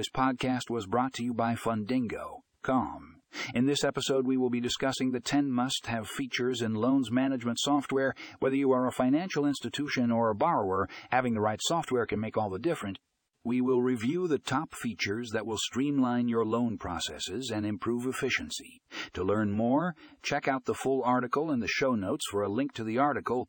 This podcast was brought to you by Fundingo.com. In this episode, we will be discussing the 10 must have features in loans management software. Whether you are a financial institution or a borrower, having the right software can make all the difference. We will review the top features that will streamline your loan processes and improve efficiency. To learn more, check out the full article in the show notes for a link to the article